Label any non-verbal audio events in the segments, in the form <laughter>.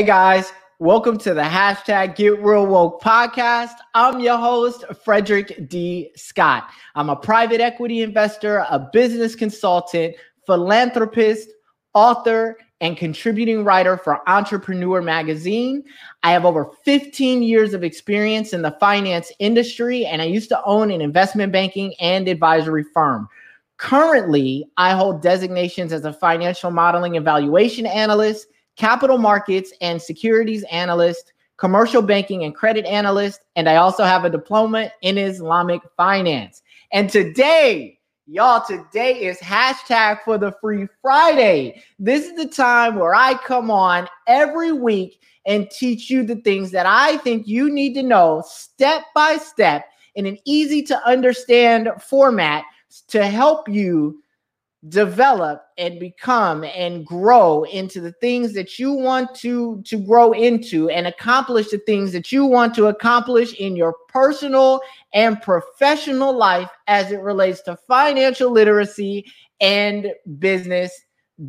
Hey guys, welcome to the hashtag Get Real Woke podcast. I'm your host, Frederick D. Scott. I'm a private equity investor, a business consultant, philanthropist, author, and contributing writer for Entrepreneur Magazine. I have over 15 years of experience in the finance industry, and I used to own an investment banking and advisory firm. Currently, I hold designations as a financial modeling evaluation analyst, capital markets and securities analyst, commercial banking and credit analyst, and I also have a diploma in Islamic finance. And today, Y'all, today is hashtag for the free Friday. This is the time where I come on every week and teach you the things that I think you need to know step by step in an easy to understand format to help you develop and become and grow into the things that you want to to grow into and accomplish the things that you want to accomplish in your personal and professional life as it relates to financial literacy and business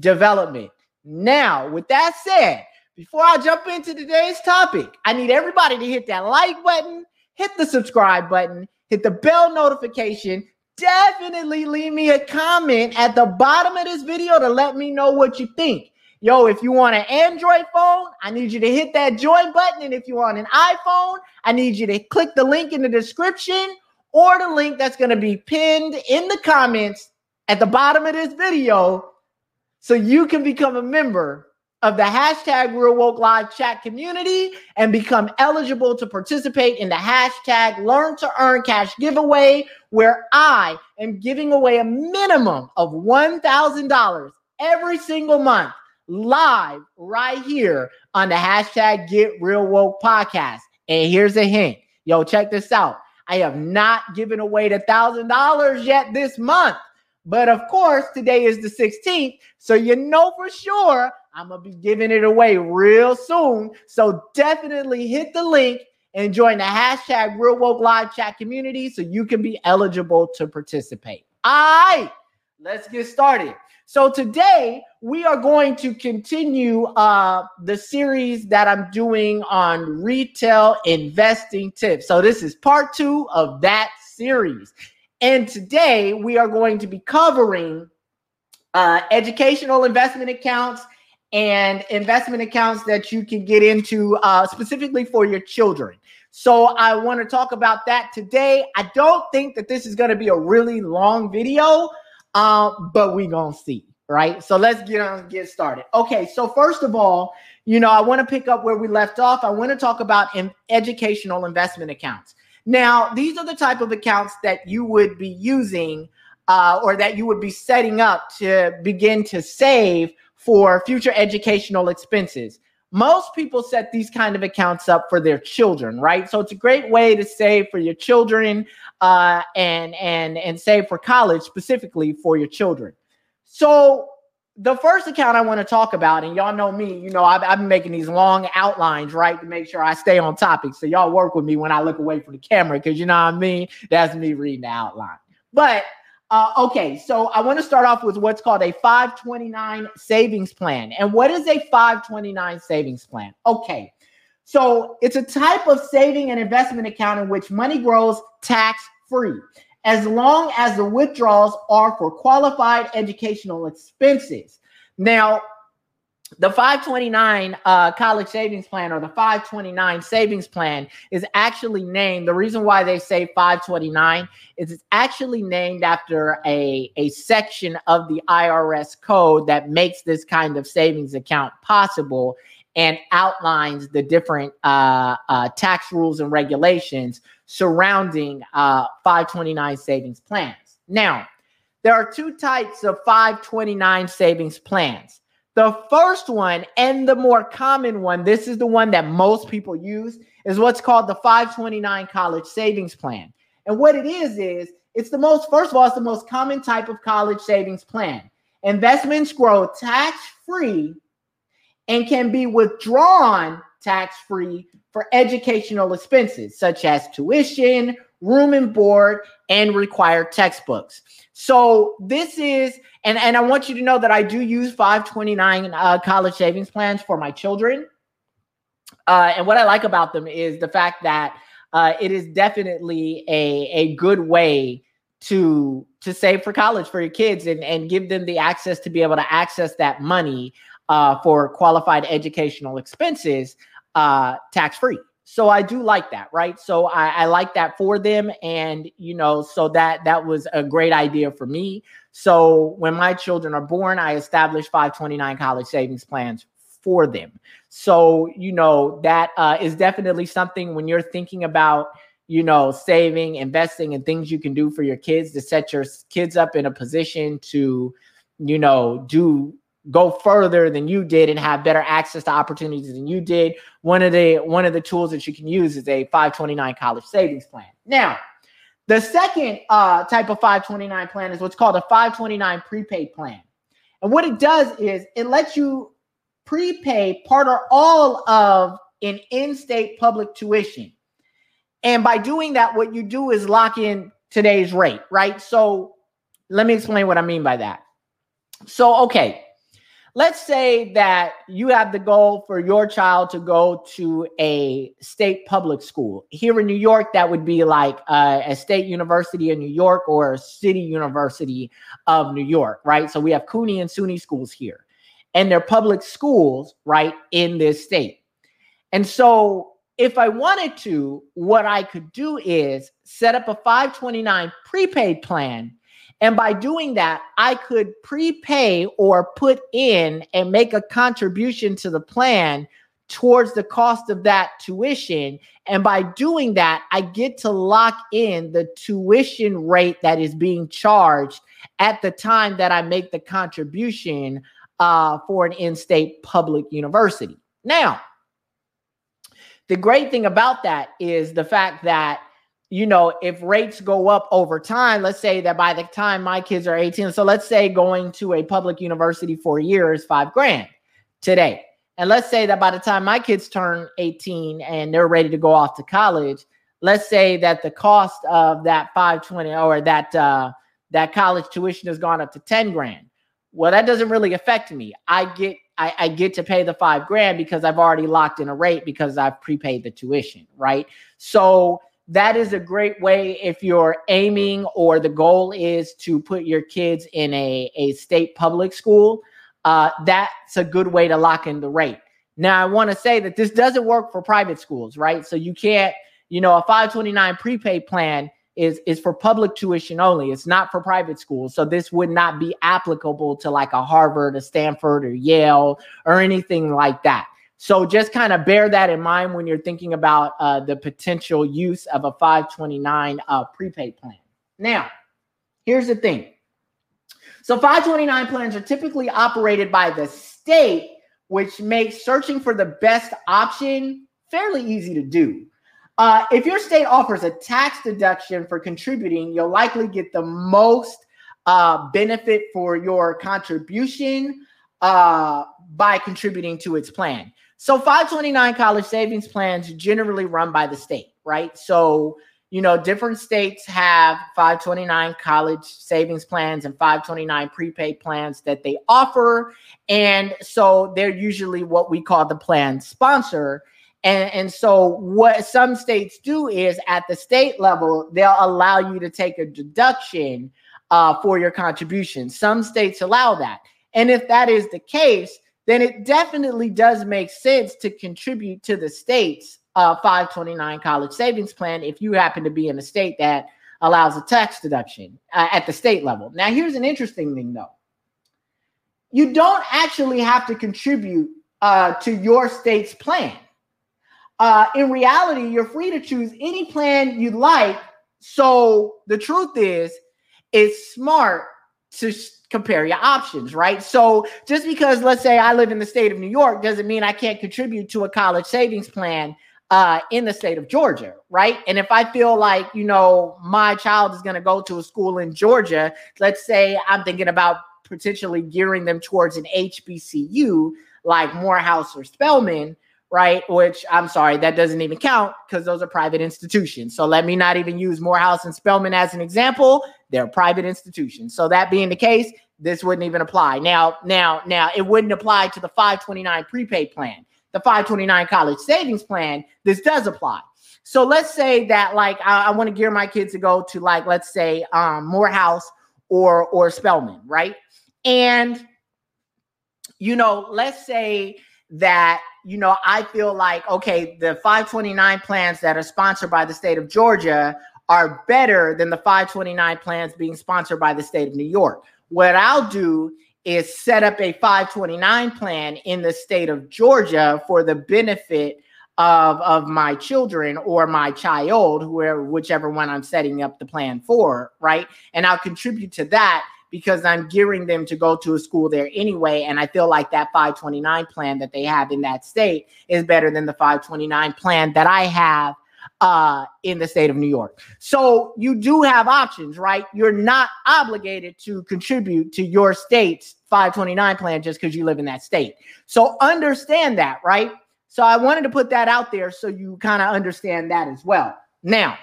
development. Now, with that said, before I jump into today's topic, I need everybody to hit that like button, hit the subscribe button, hit the bell notification definitely leave me a comment at the bottom of this video to let me know what you think. Yo, if you want an Android phone, I need you to hit that join button. And if you want an iPhone, I need you to click the link in the description or the link that's going to be pinned in the comments at the bottom of this video so you can become a member of the hashtag Real Woke Live chat community and become eligible to participate in the hashtag Learn to Earn Cash giveaway, where I am giving away a minimum of $1,000 every single month live right here on the hashtag Get Real Woke podcast. And here's a hint yo, check this out. I have not given away the $1,000 yet this month. But of course, today is the 16th. So you know for sure I'm going to be giving it away real soon. So definitely hit the link and join the hashtag Real Woke Live chat community so you can be eligible to participate. All right, let's get started. So today we are going to continue uh, the series that I'm doing on retail investing tips. So this is part two of that series. And today we are going to be covering uh, educational investment accounts and investment accounts that you can get into uh, specifically for your children. So I want to talk about that today. I don't think that this is going to be a really long video, uh, but we gonna see, right? So let's get on get started. Okay, so first of all, you know, I want to pick up where we left off. I want to talk about in educational investment accounts. Now, these are the type of accounts that you would be using uh, or that you would be setting up to begin to save for future educational expenses. Most people set these kind of accounts up for their children, right? So it's a great way to save for your children uh, and and and save for college specifically for your children. So the first account I want to talk about, and y'all know me, you know, I've, I've, been making these long outlines, right, to make sure I stay on topic. So y'all work with me when I look away from the camera, because you know what I mean. That's me reading the outline. But uh, okay, so I want to start off with what's called a 529 savings plan. And what is a 529 savings plan? Okay, so it's a type of saving and investment account in which money grows tax free as long as the withdrawals are for qualified educational expenses. Now, the 529 uh, college savings plan or the 529 savings plan is actually named the reason why they say 529 is it's actually named after a, a section of the irs code that makes this kind of savings account possible and outlines the different uh, uh, tax rules and regulations surrounding uh, 529 savings plans. Now there are two types of 529 savings plans the first one and the more common one, this is the one that most people use, is what's called the 529 college savings plan. And what it is, is it's the most, first of all, it's the most common type of college savings plan. Investments grow tax free and can be withdrawn tax free for educational expenses such as tuition, room and board, and required textbooks. So this is, and, and I want you to know that I do use 529 uh, college savings plans for my children. Uh, and what I like about them is the fact that uh, it is definitely a, a good way to to save for college for your kids and, and give them the access to be able to access that money uh, for qualified educational expenses uh, tax free. So I do like that, right? So I, I like that for them, and you know, so that that was a great idea for me. So when my children are born, I established 529 college savings plans for them. So, you know, that uh, is definitely something when you're thinking about, you know, saving, investing, and things you can do for your kids to set your kids up in a position to, you know, do go further than you did and have better access to opportunities than you did. One of the one of the tools that you can use is a 529 college savings plan. Now, the second uh, type of 529 plan is what's called a 529 prepaid plan. And what it does is it lets you prepay part or all of an in-state public tuition. And by doing that, what you do is lock in today's rate, right? So let me explain what I mean by that. So, okay, let's say that you have the goal for your child to go to a state public school. Here in New York, that would be like uh, a state university in New York or a city university of New York, right? So we have CUNY and SUNY schools here and they're public schools, right, in this state. And so if I wanted to, what I could do is set up a 529 prepaid plan. And by doing that, I could prepay or put in and make a contribution to the plan towards the cost of that tuition. And by doing that, I get to lock in the tuition rate that is being charged at the time that I make the contribution uh, for an in state public university. Now, the great thing about that is the fact that you know, if rates go up over time, let's say that by the time my kids are 18, so let's say going to a public university for a year is five grand today. And let's say that by the time my kids turn 18 and they're ready to go off to college, let's say that the cost of that 520 or that uh, that college tuition has gone up to 10 grand. Well, that doesn't really affect me. I get I, I, get to pay the five grand because I've already locked in a rate because I've prepaid the tuition, right? So that is a great way if you're aiming or the goal is to put your kids in a, a state public school. Uh, that's a good way to lock in the rate. Now, I want to say that this doesn't work for private schools, right? So you can't, you know, a 529 prepaid plan is is for public tuition only. It's not for private schools. So this would not be applicable to like a Harvard, a Stanford, or Yale, or anything like that. So just kind of bear that in mind when you're thinking about uh, the potential use of a 529 uh, prepaid plan. Now, here's the thing. So 529 plans are typically operated by the state, which makes searching for the best option fairly easy to do. Uh, if your state offers a tax deduction for contributing, you'll likely get the most uh, benefit for your contribution uh, by contributing to its plan. So 529 college savings plans generally run by the state, right? So, you know, different states have 529 college savings plans and 529 prepaid plans that they offer. And so they're usually what we call the plan sponsor. And, and so, what some states do is at the state level, they'll allow you to take a deduction uh, for your contribution. Some states allow that. And if that is the case, then it definitely does make sense to contribute to the state's uh, 529 college savings plan if you happen to be in a state that allows a tax deduction uh, at the state level. Now, here's an interesting thing though you don't actually have to contribute uh, to your state's plan uh, in reality, you're free to choose any plan you like. So the truth is, it's smart to compare your options, right? So just because, let's say, I live in the state of New York, doesn't mean I can't contribute to a college savings plan uh, in the state of Georgia, right? And if I feel like, you know, my child is going to go to a school in Georgia, let's say I'm thinking about potentially gearing them towards an HBCU like Morehouse or Spelman right? Which I'm sorry, that doesn't even count because those are private institutions. So let me not even use Morehouse and Spelman as an example. They're private institutions. So that being the case, this wouldn't even apply. Now, now, now it wouldn't apply to the 529 prepaid plan. the 529 college savings plan, this does apply. So let's say that like I, I want to gear my kids to go to like let's say um, Morehouse or or Spelman, right? And you know, let's say that you know I feel like okay, the 529 plans that are sponsored by the state of Georgia are better than the 529 plans being sponsored by the state of New York. What I'll do is set up a 529 plan in the state of Georgia for the benefit of, of my children or my child, whoever, whichever one I'm setting up the plan for, right? And I'll contribute to that because I'm gearing them to go to a school there anyway. And I feel like that 529 plan that they have in that state is better than the 529 plan that I have uh, in the state of New York. So you do have options, right? You're not obligated to contribute to your state's 529 plan just because you live in that state. So understand that, right? So I wanted to put that out there so you kind of understand that as well. Now,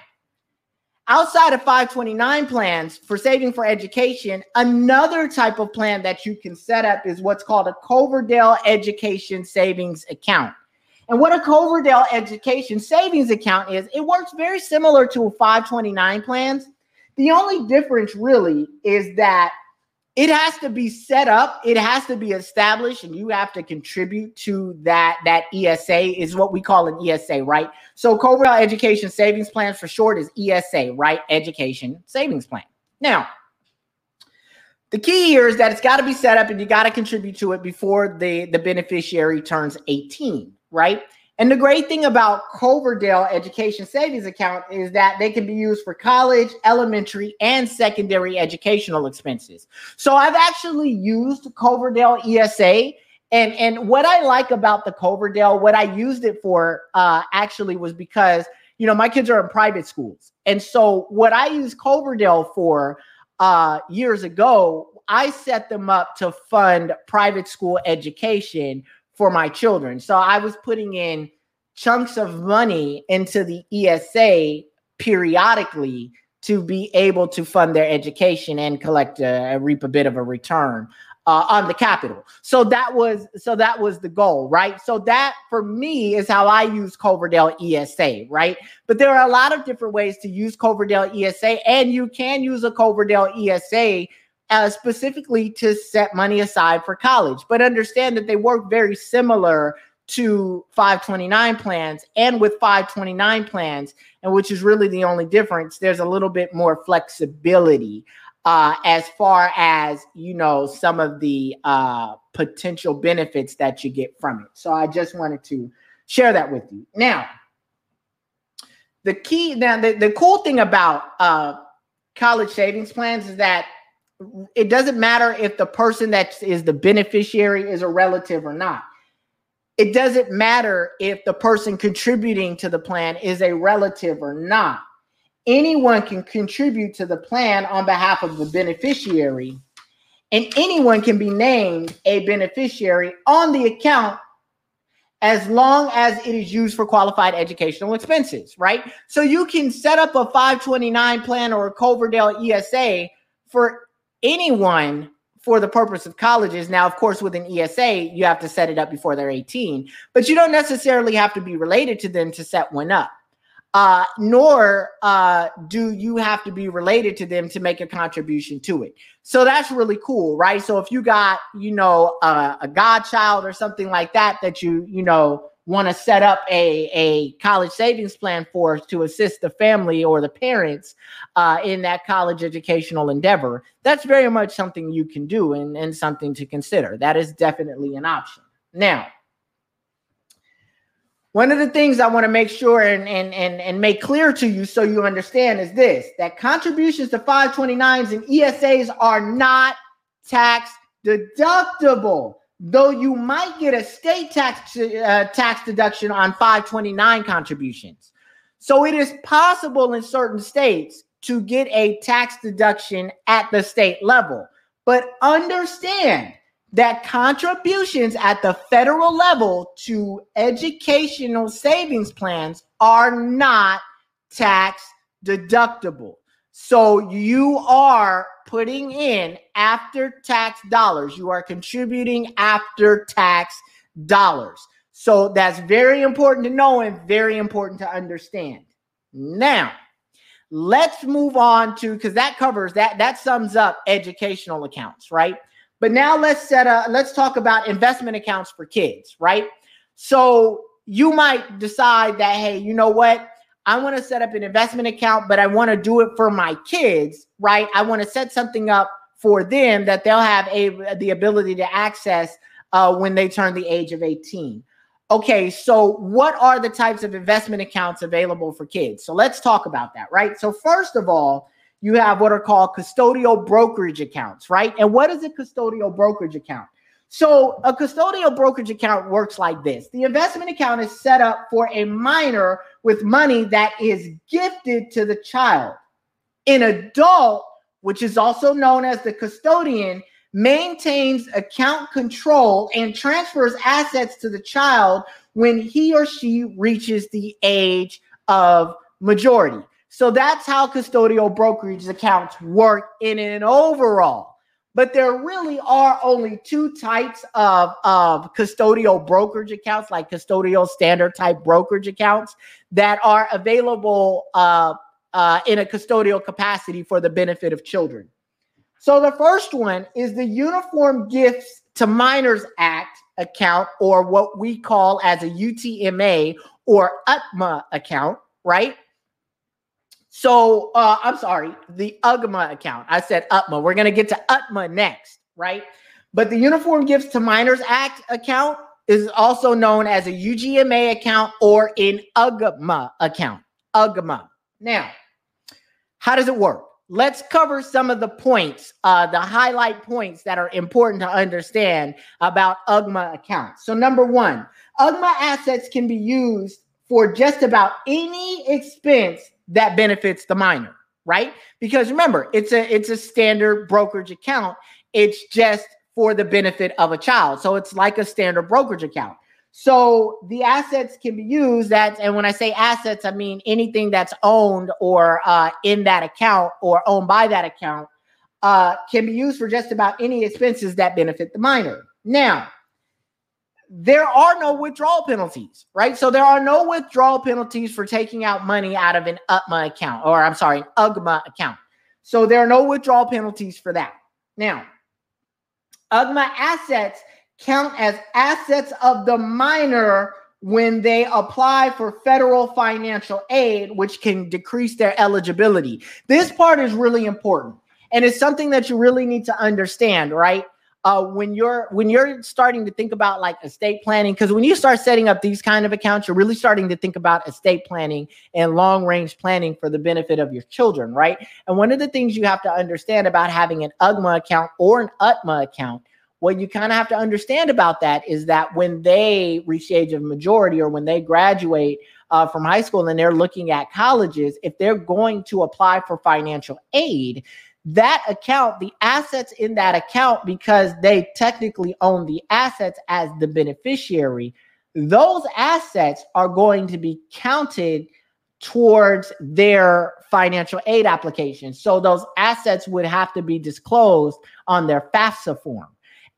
outside of 529 plans for saving for education, another type of plan that you can set up is what's called a Coverdell Education Savings Account. And what a Coverdell Education Savings Account is, it works very similar to a 529 plans. The only difference really is that it has to be set up, it has to be established, and you have to contribute to that. That ESA is what we call an ESA, right? So Coverdell Education Savings Plan for short is ESA, right? Education Savings Plan. Now, the key here is that it's got to be set up and you got to contribute to it before the, the beneficiary turns 18 right? And the great thing about Coverdell Education Savings Account is that they can be used for college, elementary, and secondary educational expenses. So I've actually used Coverdell ESA. And, and what I like about the Coverdell, what I used it for uh, actually was because, you know, my kids are in private schools. And so what I used Coverdell for uh, years ago, I set them up to fund private school education for my children. So I was putting in chunks of money into the ESA periodically to be able to fund their education and collect a, a reap a bit of a return uh, on the capital. So that was so that was the goal, right? So that for me is how I use Coverdell ESA, right? But there are a lot of different ways to use Coverdell ESA, and you can use a Coverdell ESA uh, specifically to set money aside for college. But understand that they work very similar to 529 plans and with 529 plans, and which is really the only difference, there's a little bit more flexibility uh, as far as you know some of the uh, potential benefits that you get from it. So I just wanted to share that with you. Now, the key now the, the cool thing about uh, college savings plans is that it doesn't matter if the person that is the beneficiary is a relative or not. It doesn't matter if the person contributing to the plan is a relative or not. Anyone can contribute to the plan on behalf of the beneficiary, and anyone can be named a beneficiary on the account as long as it is used for qualified educational expenses, right? So you can set up a 529 plan or a Coverdell ESA for anyone for the purpose of colleges. Now, of course, with an ESA, you have to set it up before they're 18, but you don't necessarily have to be related to them to set one up. Uh, nor uh, do you have to be related to them to make a contribution to it. So that's really cool, right? So if you got, you know, a, a godchild or something like that that you, you know, want to set up a, a college savings plan for to assist the family or the parents uh, in that college educational endeavor, that's very much something you can do and, and something to consider. That is definitely an option. Now, one of the things I want to make sure and, and, and, and make clear to you so you understand is this that contributions to 529s and ESAs are not tax deductible though you might get a state tax uh, tax deduction on 529 contributions. So it is possible in certain states to get a tax deduction at the state level. But understand that contributions at the federal level to educational savings plans are not tax deductible. So you are putting in after tax dollars. You are contributing after tax dollars. So that's very important to know and very important to understand. Now, let's move on to because that covers that that sums up educational accounts, right? But now let's set a let's talk about investment accounts for kids, right? So you might decide that hey, you know what? I want to set up an investment account, but I want to do it for my kids, right? I want to set something up for them that they'll have a the ability to access uh, when they turn the age of 18. Okay, so what are the types of investment accounts available for kids? So let's talk about that, right? So first of all, you have what are called custodial brokerage accounts, right? And what is a custodial brokerage account? So a custodial brokerage account works like this. The investment account is set up for a minor with money that is gifted to the child. An adult, which is also known as the custodian, maintains account control and transfers assets to the child when he or she reaches the age of majority. So that's how custodial brokerage accounts work in an overall. But there really are only two types of, of custodial brokerage accounts, like custodial standard type brokerage accounts, that are available uh, uh, in a custodial capacity for the benefit of children. So the first one is the Uniform Gifts to Minors Act account, or what we call as a UTMA or UTMA account, right? So uh, I'm sorry, the UGMA account. I said UTMA. We're gonna get to UTMA next, right? But the Uniform Gifts to Minors Act account is also known as a UGMA account or an UGMA account. UGMA. Now, how does it work? let's cover some of the points, uh, the highlight points that are important to understand about UGMA accounts. So, number one, UGMA assets can be used for just about any expense that benefits the minor, right? Because remember, it's a it's a standard brokerage account. It's just for the benefit of a child. So it's like a standard brokerage account. So the assets can be used that, and when I say assets, I mean anything that's owned or uh, in that account or owned by that account uh, can be used for just about any expenses that benefit the minor. Now, there are no withdrawal penalties, right? So there are no withdrawal penalties for taking out money out of an UTMA account, or I'm sorry, an UGMA account. So there are no withdrawal penalties for that. Now, UGMA assets count as assets of the minor when they apply for federal financial aid, which can decrease their eligibility. This part is really important. And it's something that you really need to understand, right? Uh, when you're when you're starting to think about like estate planning, because when you start setting up these kind of accounts, you're really starting to think about estate planning and long range planning for the benefit of your children, right? And one of the things you have to understand about having an UGMA account or an UTMA account what you kind of have to understand about that is that when they reach the age of majority or when they graduate uh, from high school and they're looking at colleges, if they're going to apply for financial aid, that account, the assets in that account, because they technically own the assets as the beneficiary, those assets are going to be counted towards their financial aid application. So those assets would have to be disclosed on their FAFSA form.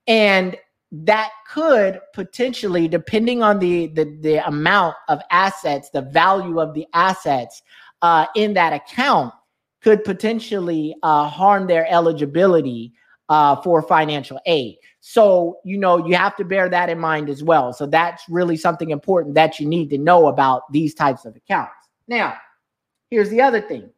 And that could potentially, depending on the, the, the amount of assets, the value of the assets uh, in that account, could potentially uh, harm their eligibility uh, for financial aid. So, you know, you have to bear that in mind as well. So, that's really something important that you need to know about these types of accounts. Now, here's the other thing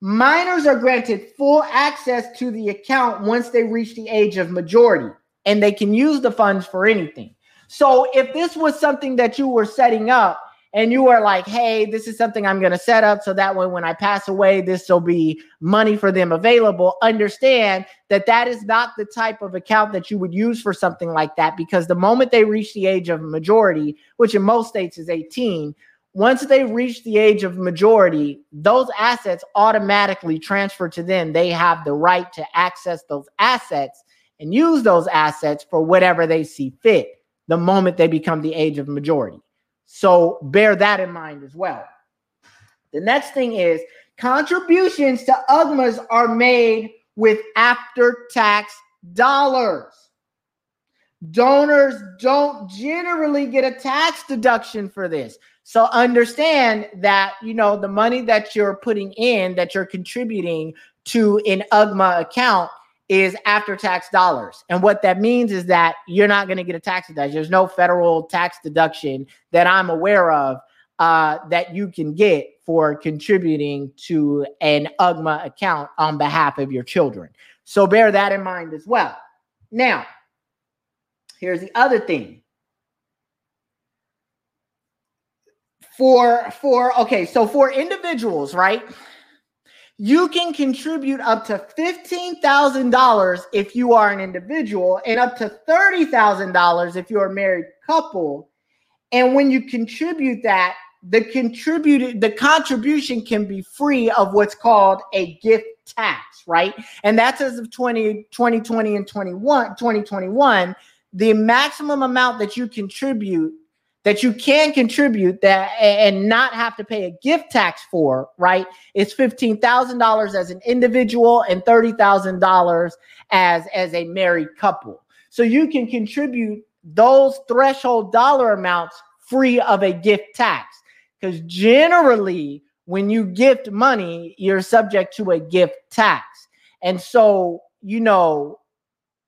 minors are granted full access to the account once they reach the age of majority and they can use the funds for anything. So if this was something that you were setting up and you are like, hey, this is something I'm going to set up so that way when I pass away, this will be money for them available, understand that that is not the type of account that you would use for something like that because the moment they reach the age of majority, which in most states is 18, once they reach the age of majority, those assets automatically transfer to them. They have the right to access those assets and use those assets for whatever they see fit the moment they become the age of majority. So bear that in mind as well. The next thing is contributions to UGMAs are made with after tax dollars. donors don't generally get a tax deduction for this. So understand that, you know, the money that you're putting in, that you're contributing to an UGMA account is after tax dollars. And what that means is that you're not going to get a tax deduction. There's no federal tax deduction that I'm aware of uh, that you can get for contributing to an UGMA account on behalf of your children. So bear that in mind as well. Now, here's the other thing. For for okay, so for individuals, right? You can contribute up to $15,000 if you are an individual and up to $30,000 if you're a married couple. And when you contribute that, the contributed the contribution can be free of what's called a gift tax, right? And that's as of 20, 2020 and 21, 2021. The maximum amount that you contribute that you can contribute that and not have to pay a gift tax for, right? It's $15,000 as an individual and $30,000 as as a married couple. So you can contribute those threshold dollar amounts free of a gift tax because generally when you gift money, you're subject to a gift tax. And so, you know,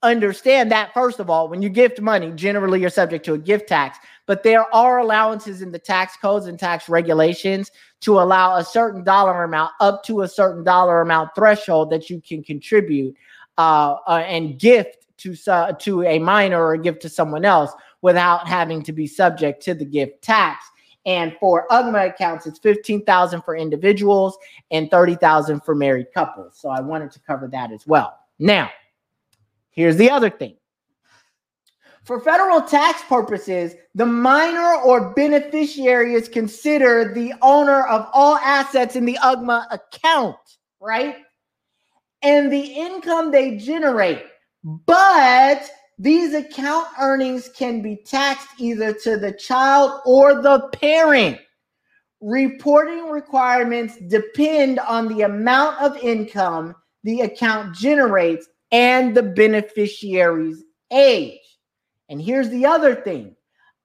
understand that first of all, when you gift money, generally you're subject to a gift tax, but there are allowances in the tax codes and tax regulations to allow a certain dollar amount up to a certain dollar amount threshold that you can contribute uh, uh, and gift to uh, to a minor or gift to someone else without having to be subject to the gift tax. And for other accounts, it's 15,000 for individuals and 30,000 for married couples. So I wanted to cover that as well. Now, Here's the other thing. For federal tax purposes, the minor or beneficiary is considered the owner of all assets in the UGMA account, right? And the income they generate. But these account earnings can be taxed either to the child or the parent. Reporting requirements depend on the amount of income the account generates and the beneficiary's age. And here's the other thing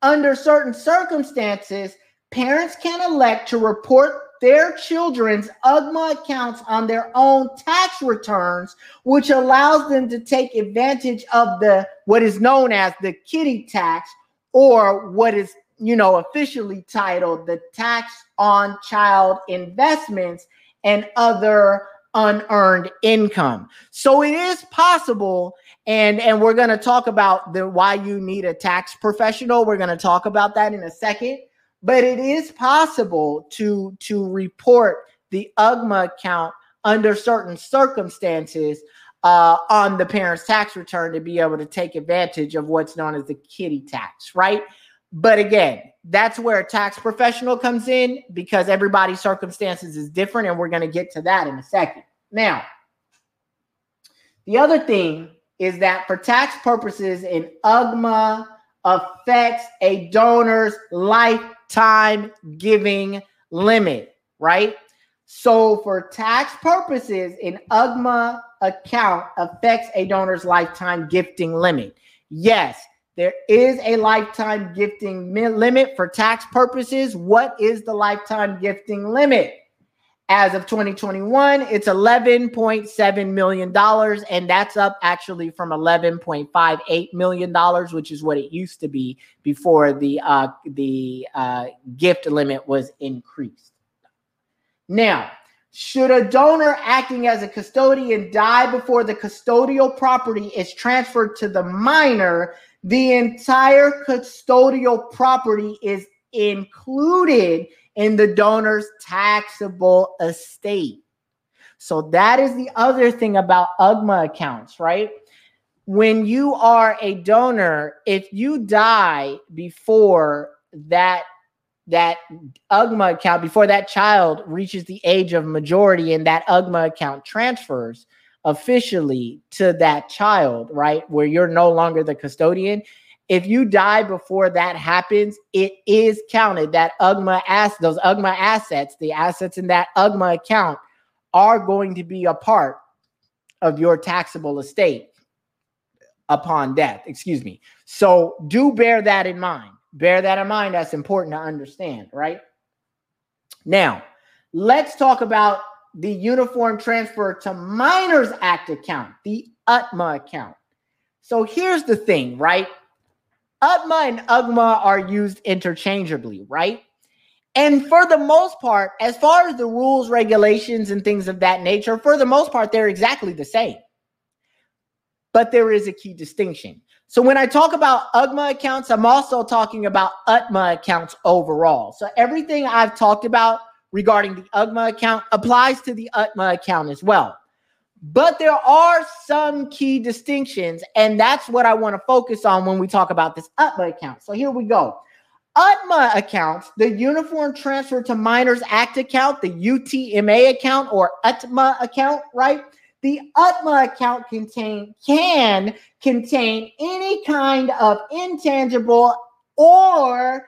under certain circumstances, parents can elect to report their children's UGMA accounts on their own tax returns, which allows them to take advantage of the what is known as the kiddie tax or what is you know officially titled the tax on child investments and other unearned income. So it is possible and and we're going to talk about the why you need a tax professional. We're going to talk about that in a second, but it is possible to to report the UGMA account under certain circumstances uh, on the parent's tax return to be able to take advantage of what's known as the kiddie tax, right? But again, that's where a tax professional comes in because everybody's circumstances is different. And we're going to get to that in a second. Now, the other thing is that for tax purposes, an UGMA affects a donor's lifetime giving limit, right? So, for tax purposes, an UGMA account affects a donor's lifetime gifting limit. Yes, there is a lifetime gifting limit for tax purposes. What is the lifetime gifting limit? As of 2021, it's $11.7 million, and that's up actually from $11.58 million, which is what it used to be before the uh, the uh, gift limit was increased. Now, should a donor acting as a custodian die before the custodial property is transferred to the minor, the entire custodial property is included in the donor's taxable estate. So that is the other thing about UGMA accounts, right? When you are a donor, if you die before that that UGMA account, before that child reaches the age of majority and that UGMA account transfers, officially to that child, right? Where you're no longer the custodian. If you die before that happens, it is counted that UGMA ass those UGMA assets, the assets in that UGMA account are going to be a part of your taxable estate. upon death. Excuse me. So do bear that in mind. Bear that in mind. That's important to understand, right? Now, let's talk about the Uniform Transfer to Minors Act account, the UTMA account. So here's the thing, right? UTMA and UGMA are used interchangeably, right? And for the most part, as far as the rules, regulations, and things of that nature, for the most part, they're exactly the same. But there is a key distinction. So when I talk about UGMA accounts, I'm also talking about UTMA accounts overall. So everything I've talked about regarding the UGMA account applies to the UTMA account as well. But there are some key distinctions, and that's what I want to focus on when we talk about this UTMA account. So here we go. UTMA accounts, the Uniform Transfer to Minors Act account, the UTMA account or UTMA account, right? The UTMA account contain can contain any kind of intangible or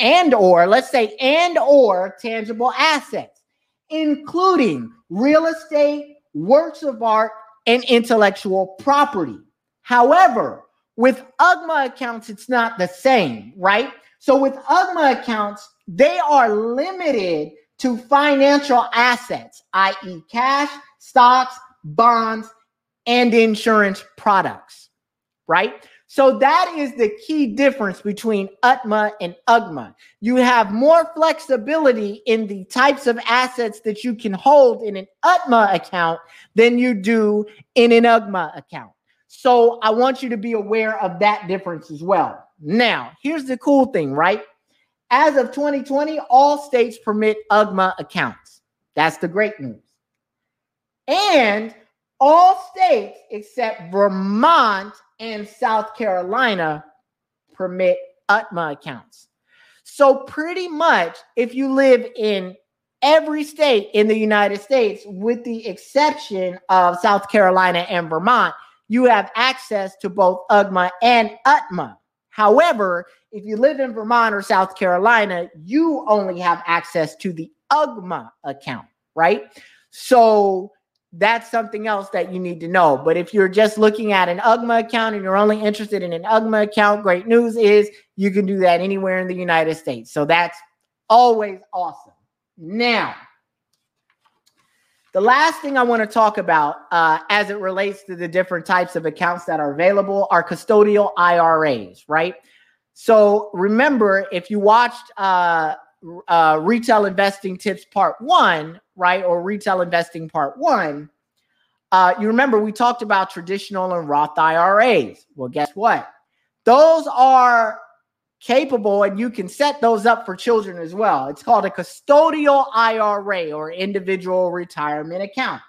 and or let's say and or tangible assets, including real estate, works of art, and intellectual property. However, with UGMA accounts, it's not the same, right? So with UGMA accounts, they are limited to financial assets, i.e., cash, stocks, bonds, and insurance products, right? So that is the key difference between UTMA and UGMA. You have more flexibility in the types of assets that you can hold in an UTMA account than you do in an UGMA account. So I want you to be aware of that difference as well. Now, here's the cool thing, right? As of 2020, all states permit UGMA accounts. That's the great news. And all states except Vermont and South Carolina permit UTMA accounts. So, pretty much, if you live in every state in the United States, with the exception of South Carolina and Vermont, you have access to both UGMA and UTMA. However, if you live in Vermont or South Carolina, you only have access to the UGMA account, right? So that's something else that you need to know. But if you're just looking at an UGMA account and you're only interested in an UGMA account, great news is you can do that anywhere in the United States. So that's always awesome. Now, the last thing I want to talk about uh, as it relates to the different types of accounts that are available are custodial IRAs, right? So remember, if you watched uh, uh, Retail Investing Tips Part One, right, or Retail Investing Part One, uh, you remember we talked about traditional and Roth IRAs. Well, guess what? Those are capable and you can set those up for children as well. It's called a custodial IRA or individual retirement account.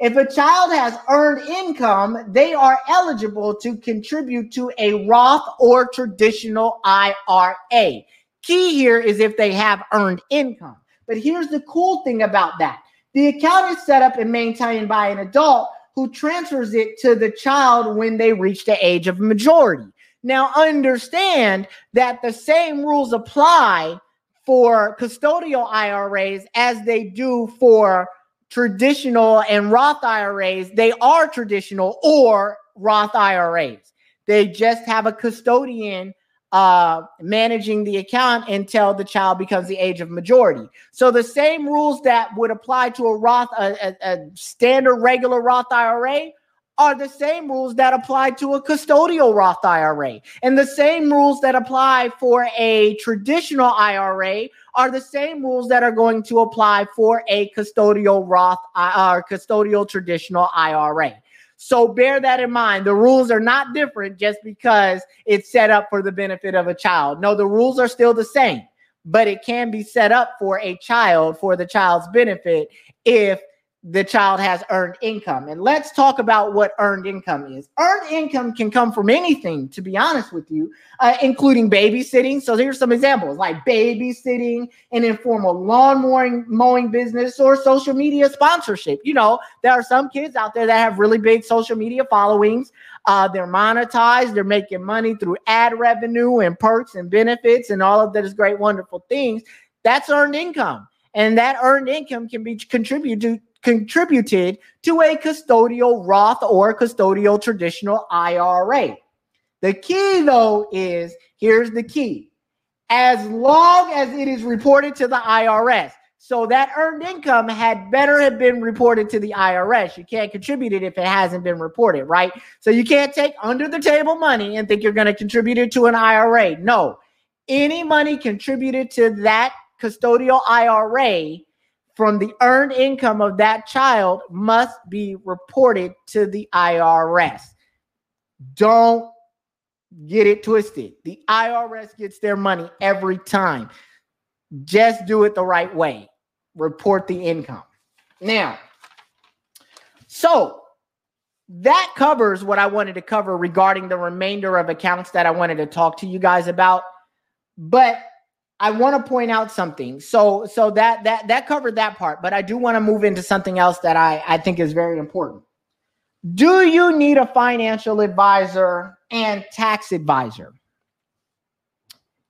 If a child has earned income, they are eligible to contribute to a Roth or traditional IRA. Key here is if they have earned income. But here's the cool thing about that the account is set up and maintained by an adult who transfers it to the child when they reach the age of majority. Now, understand that the same rules apply for custodial IRAs as they do for traditional and Roth IRAs. They are traditional or Roth IRAs. They just have a custodian uh, managing the account until the child becomes the age of majority. So the same rules that would apply to a Roth, a, a, a standard regular Roth IRA are the same rules that apply to a custodial Roth IRA. And the same rules that apply for a traditional IRA are the same rules that are going to apply for a custodial Roth uh, or custodial traditional IRA. So bear that in mind. The rules are not different just because it's set up for the benefit of a child. No, the rules are still the same, but it can be set up for a child for the child's benefit if the child has earned income. And let's talk about what earned income is. Earned income can come from anything, to be honest with you, uh, including babysitting. So here's some examples like babysitting, an informal lawn mowing, mowing business, or social media sponsorship. You know, there are some kids out there that have really big social media followings. Uh, they're monetized, they're making money through ad revenue and perks and benefits and all of those great, wonderful things. That's earned income. And that earned income can be contributed to contributed to a custodial Roth or custodial traditional IRA. The key, though, is here's the key as long as it is reported to the IRS. So that earned income had better have been reported to the IRS. You can't contribute it if it hasn't been reported, right? So you can't take under the table money and think you're going to contribute it to an IRA. No. Any money contributed to that custodial IRA from the earned income of that child must be reported to the IRS. Don't get it twisted. The IRS gets their money every time. Just do it the right way. Report the income. Now, so that covers what I wanted to cover regarding the remainder of accounts that I wanted to talk to you guys about. But I want to point out something. So so that that that covered that part, but I do want to move into something else that I I think is very important. Do you need a financial advisor and tax advisor?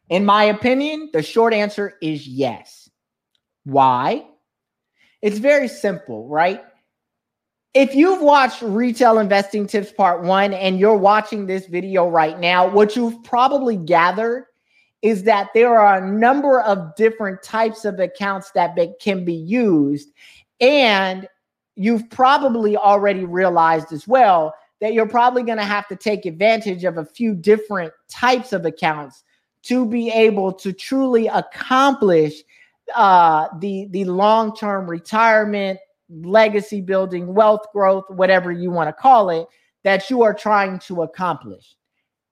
In my opinion, the short answer is yes. Why? It's very simple, right? If you've watched Retail Investing Tips Part 1 and you're watching this video right now, what you've probably gathered is that there are a number of different types of accounts that be, can be used. And you've probably already realized as well that you're probably going to have to take advantage of a few different types of accounts to be able to truly accomplish uh, the the long term retirement, legacy building, wealth growth, whatever you want to call it, that you are trying to accomplish.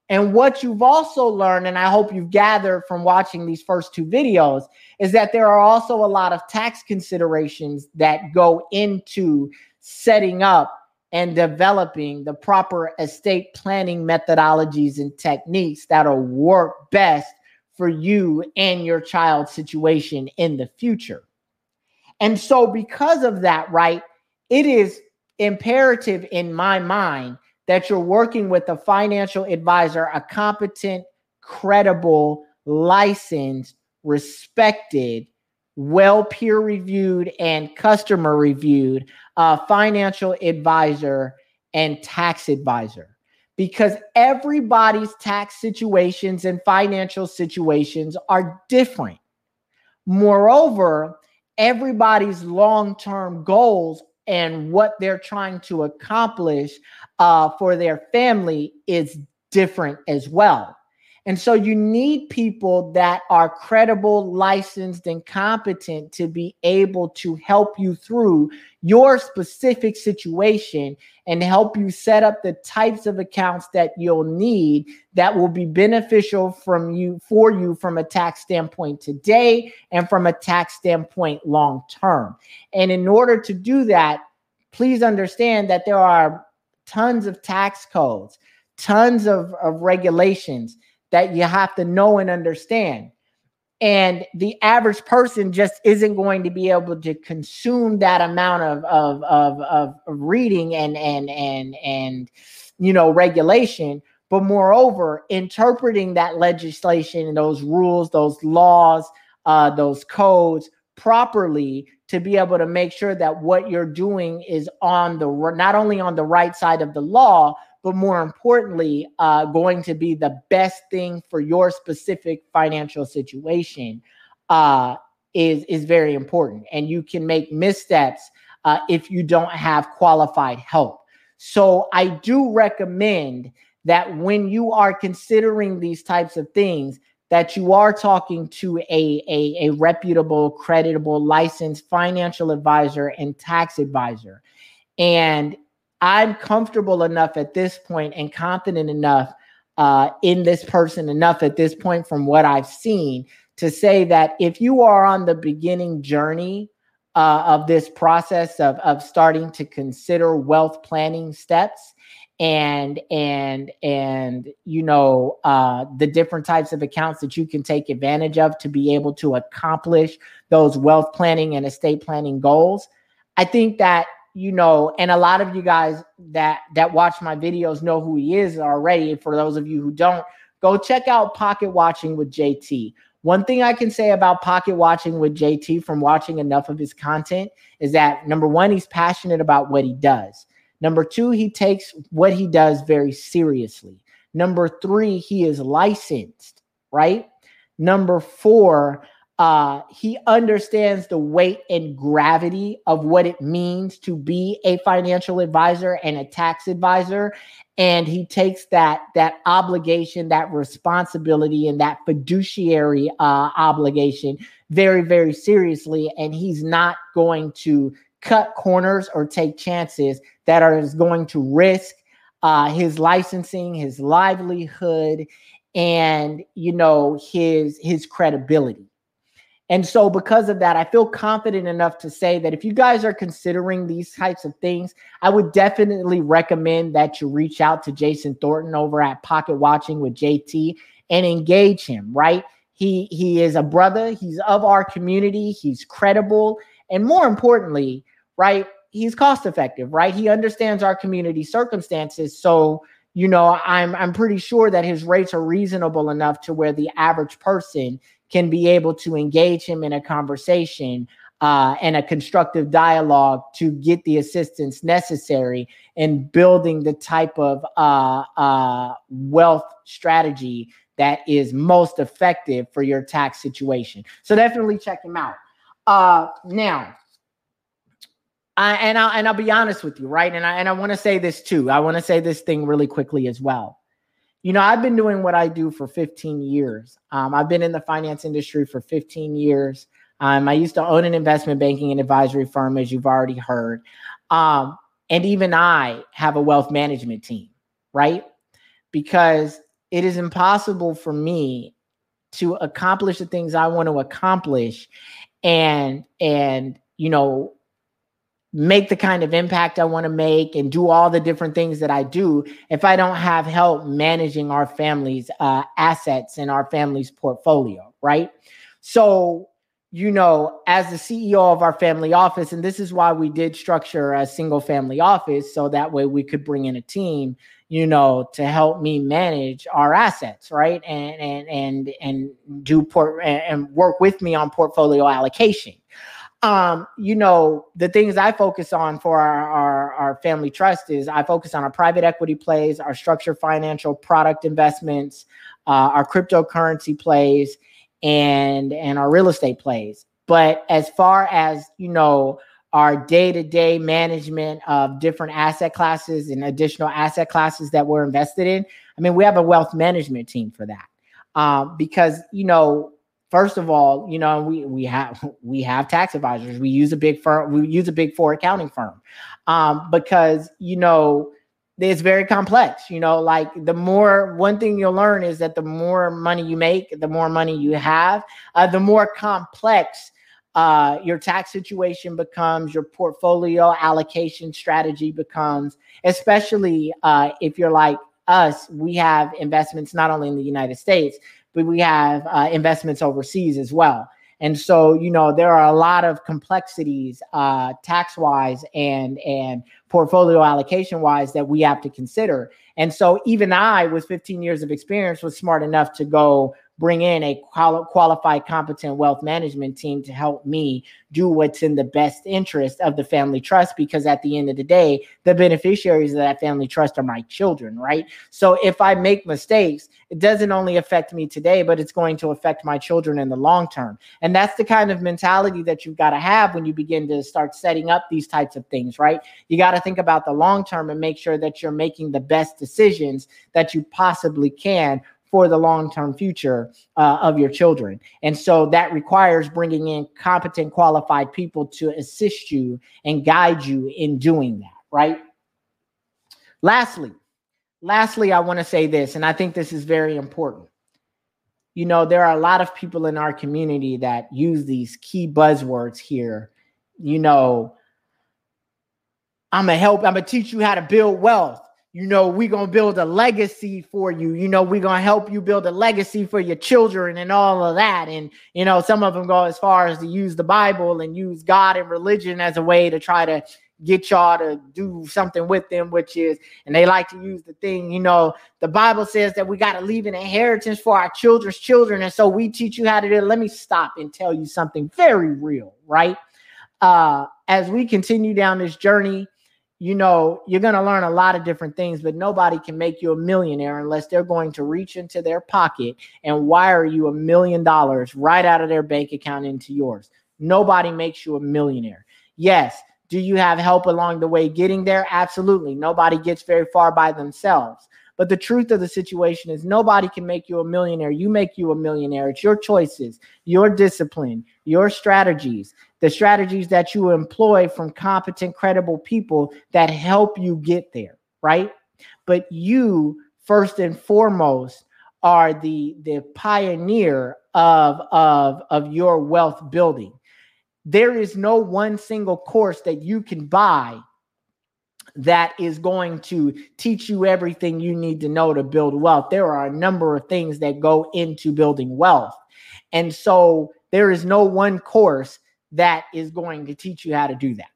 And what you've also learned, and I hope you've gathered from watching these first two videos, is that there are also a lot of tax considerations that go into setting up and developing the proper estate planning methodologies and techniques that'll work best for you and your child's situation in the future. And so, because of that, right, it is imperative in my mind that you're working with a financial advisor, a competent, credible, licensed, respected, well peer reviewed, and customer reviewed uh, financial advisor and tax advisor. Because everybody's tax situations and financial situations are different. Moreover, everybody's long term goals and what they're trying to accomplish uh, for their family is different as well. And so you need people that are credible, licensed, and competent to be able to help you through your specific situation and help you set up the types of accounts that you'll need that will be beneficial from you for you from a tax standpoint today and from a tax standpoint long term. And in order to do that, please understand that there are tons of tax codes, tons of, of regulations that you have to know and understand. And the average person just isn't going to be able to consume that amount of, of, of, of reading and, and, and, and, you know, regulation. But moreover, interpreting that legislation and those rules, those laws, uh, those codes properly to be able to make sure that what you're doing is on the not only on the right side of the law, but more importantly, uh, going to be the best thing for your specific financial situation uh, is is very important. And you can make missteps uh, if you don't have qualified help. So I do recommend that when you are considering these types of things, that you are talking to a, a, a reputable, creditable, licensed financial advisor and tax advisor. And I'm comfortable enough at this point and confident enough uh, in this person enough at this point from what I've seen to say that if you are on the beginning journey uh, of this process of, of starting to consider wealth planning steps and and and you know uh, the different types of accounts that you can take advantage of to be able to accomplish those wealth planning and estate planning goals i think that you know, and a lot of you guys that that watch my videos know who he is already. For those of you who don't, go check out Pocket Watching with JT. One thing I can say about pocket watching with JT from watching enough of his content is that number one, he's passionate about what he does. Number two, he takes what he does very seriously. Number three, he is licensed, right? Number four, uh, he understands the weight and gravity of what it means to be a financial advisor and a tax advisor. And he takes that that obligation that responsibility and that fiduciary uh, obligation very very seriously. And he's not going to cut corners or take chances that are going to risk uh, his licensing his livelihood and you know his his credibility and so, because of that, I feel confident enough to say that if you guys are considering these types of things, I would definitely recommend that you reach out to Jason Thornton over at Pocket Watching with JT and engage him, right? He he is a brother, he's of our community, he's credible, and more importantly, right, he's cost effective, right? He understands our community circumstances. So, you know, I'm I'm pretty sure that his rates are reasonable enough to where the average person can be able to engage him in a conversation uh, and a constructive dialogue to get the assistance necessary in building the type of uh, uh, wealth strategy that is most effective for your tax situation. So definitely check him out. Uh, now, I, and I'll and I'll be honest with you, right? And I and I want to say this too. I want to say this thing really quickly as well you know, I've been doing what I do for 15 years. Um, I've been in the finance industry for 15 years. Um, I used to own an investment banking and advisory firm, as you've already heard. Um, and even I have a wealth management team, right? Because it is impossible for me to accomplish the things I want to accomplish and and you know make the kind of impact I want to make and do all the different things that I do if I don't have help managing our family's uh, assets and our family's portfolio, right? So, you know, as the CEO of our family office, and this is why we did structure a single family office so that way we could bring in a team, you know, to help me manage our assets, right? And and and and do port and work with me on portfolio allocation um, you know, the things I focus on for our, our, our, family trust is I focus on our private equity plays, our structured financial product investments, uh, our cryptocurrency plays, and and our real estate plays. But as far as you know, our day-to-day management of different asset classes and additional asset classes that we're invested in, I mean, we have a wealth management team for that. Um, because you know First of all, you know, we we have <laughs> we have tax advisors. We use a big firm. We use a big four accounting firm, um, because you know it's very complex. You know, like the more one thing you'll learn is that the more money you make, the more money you have, uh, the more complex uh, your tax situation becomes, your portfolio allocation strategy becomes, especially uh, if you're like us. We have investments not only in the United States but we have uh, investments overseas as well. And so, you know, there are a lot of complexities uh, tax wise and and portfolio allocation wise that we have to consider. And so, even I, with 15 years of experience, was smart enough to go bring in a quali- qualified, competent wealth management team to help me do what's in the best interest of the family trust. Because at the end of the day, the beneficiaries of that family trust are my children, right? So if I make mistakes, it doesn't only affect me today, but it's going to affect my children in the long term. And that's the kind of mentality that you've got to have when you begin to start setting up these types of things, right? You got to think about the long term and make sure that you're making the best decisions that you possibly can for the long term future uh, of your children. And so that requires bringing in competent, qualified people to assist you and guide you in doing that, right? Lastly, lastly, I want to say this, and I think this is very important. You know, there are a lot of people in our community that use these key buzzwords here. You know, I'm gonna help, I'm gonna teach you how to build wealth you know, we're to build a legacy for you. You know, we're to help you build a legacy for your children and all of that. And, you know, some of them go as far as to use the Bible and use God and religion as a way to try to get y'all to do something with them, which is, and they like to use the thing, you know, the Bible says that we got to leave an inheritance for our children's children. And so we teach you how to do it. Let me stop and tell you something very real, right? Uh, as we continue down this journey, you know, you're going to learn a lot of different things, but nobody can make you a millionaire unless they're going to reach into their pocket and wire you a million dollars right out of their bank account into yours. Nobody makes you a millionaire. Yes. Do you have help along the way getting there? Absolutely. Nobody gets very far by themselves. But the truth of the situation is nobody can make you a millionaire. You make you a millionaire. It's your choices, your discipline, your strategies the strategies that you employ from competent, credible people that help you get there, right? But you, first and foremost, are the the pioneer of of of your wealth building. There is no one single course that you can buy that is going to teach you everything you need to know to build wealth. There are a number of things that go into building wealth. And so there is no one course that is going to teach you how to do that.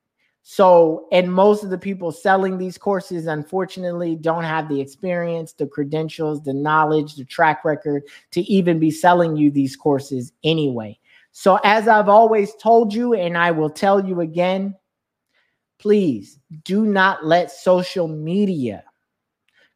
So, and most of the people selling these courses, unfortunately, don't have the experience, the credentials, the knowledge, the track record to even be selling you these courses anyway. So, as I've always told you, and I will tell you again, please do not let social media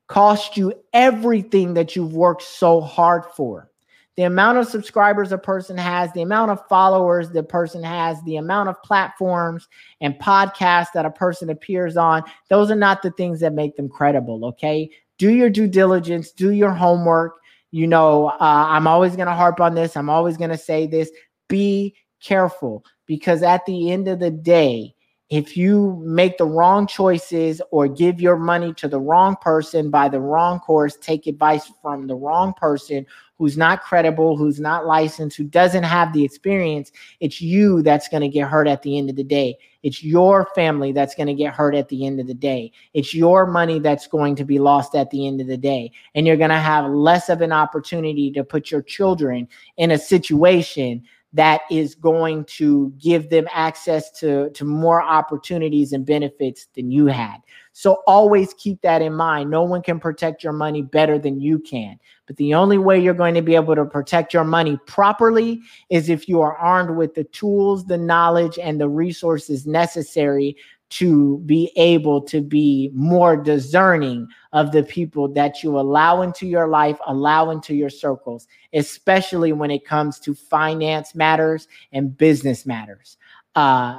cost you everything that you've worked so hard for the amount of subscribers a person has, the amount of followers the person has, the amount of platforms and podcasts that a person appears on, those are not the things that make them credible. Okay. Do your due diligence, do your homework. You know, uh, I'm always going to harp on this. I'm always going to say this be careful because at the end of the day, if you make the wrong choices or give your money to the wrong person buy the wrong course, take advice from the wrong person who's not credible, who's not licensed, who doesn't have the experience, it's you that's going to get hurt at the end of the day. It's your family that's going to get hurt at the end of the day. It's your money that's going to be lost at the end of the day. And you're going to have less of an opportunity to put your children in a situation that is going to give them access to, to more opportunities and benefits than you had. So always keep that in mind. No one can protect your money better than you can. But the only way you're going to be able to protect your money properly is if you are armed with the tools, the knowledge, and the resources necessary to be able to be more discerning of the people that you allow into your life, allow into your circles, especially when it comes to finance matters and business matters, uh,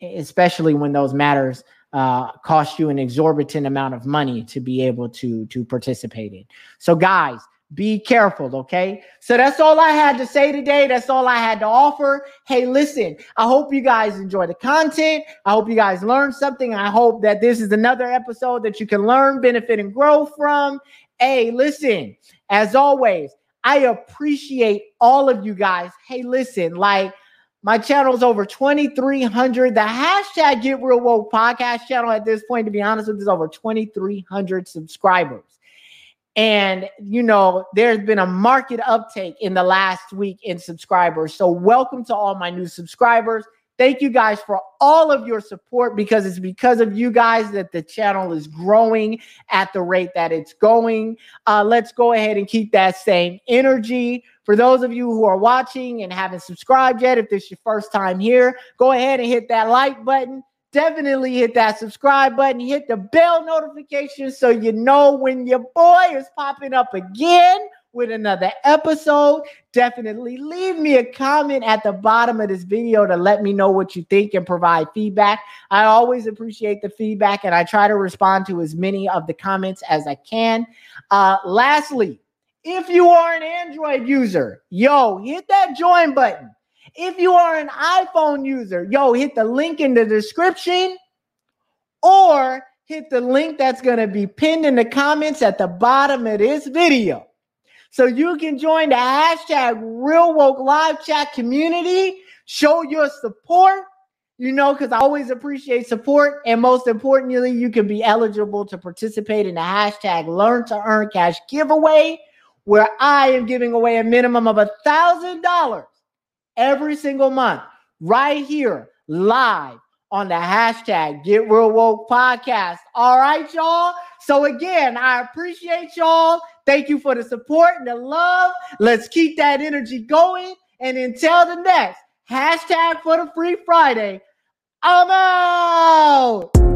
especially when those matters uh, cost you an exorbitant amount of money to be able to to participate in. So, guys, be careful, okay? So that's all I had to say today. That's all I had to offer. Hey, listen, I hope you guys enjoy the content. I hope you guys learned something. I hope that this is another episode that you can learn, benefit, and grow from. Hey, listen, as always, I appreciate all of you guys. Hey, listen, like my channel is over 2,300. The hashtag Get Real Woke podcast channel at this point, to be honest with you, is over 2,300 subscribers. And, you know, there's been a market uptake in the last week in subscribers. So, welcome to all my new subscribers. Thank you guys for all of your support because it's because of you guys that the channel is growing at the rate that it's going. Uh, let's go ahead and keep that same energy. For those of you who are watching and haven't subscribed yet, if this is your first time here, go ahead and hit that like button definitely hit that subscribe button, hit the bell notification so you know when your boy is popping up again with another episode. Definitely leave me a comment at the bottom of this video to let me know what you think and provide feedback. I always appreciate the feedback and I try to respond to as many of the comments as I can. Uh, lastly, if you are an Android user, yo, hit that join button if you are an iPhone user, yo, hit the link in the description or hit the link that's going to be pinned in the comments at the bottom of this video. So you can join the hashtag Real Woke Live Chat community, show your support, you know, because I always appreciate support. And most importantly, you can be eligible to participate in the hashtag Learn to Earn Cash giveaway, where I am giving away a minimum of a thousand dollars every single month right here live on the hashtag Get Real Woke podcast. All right, y'all. So again, I appreciate y'all. Thank you for the support and the love. Let's keep that energy going. And until the next hashtag for the Free Friday, I'm out.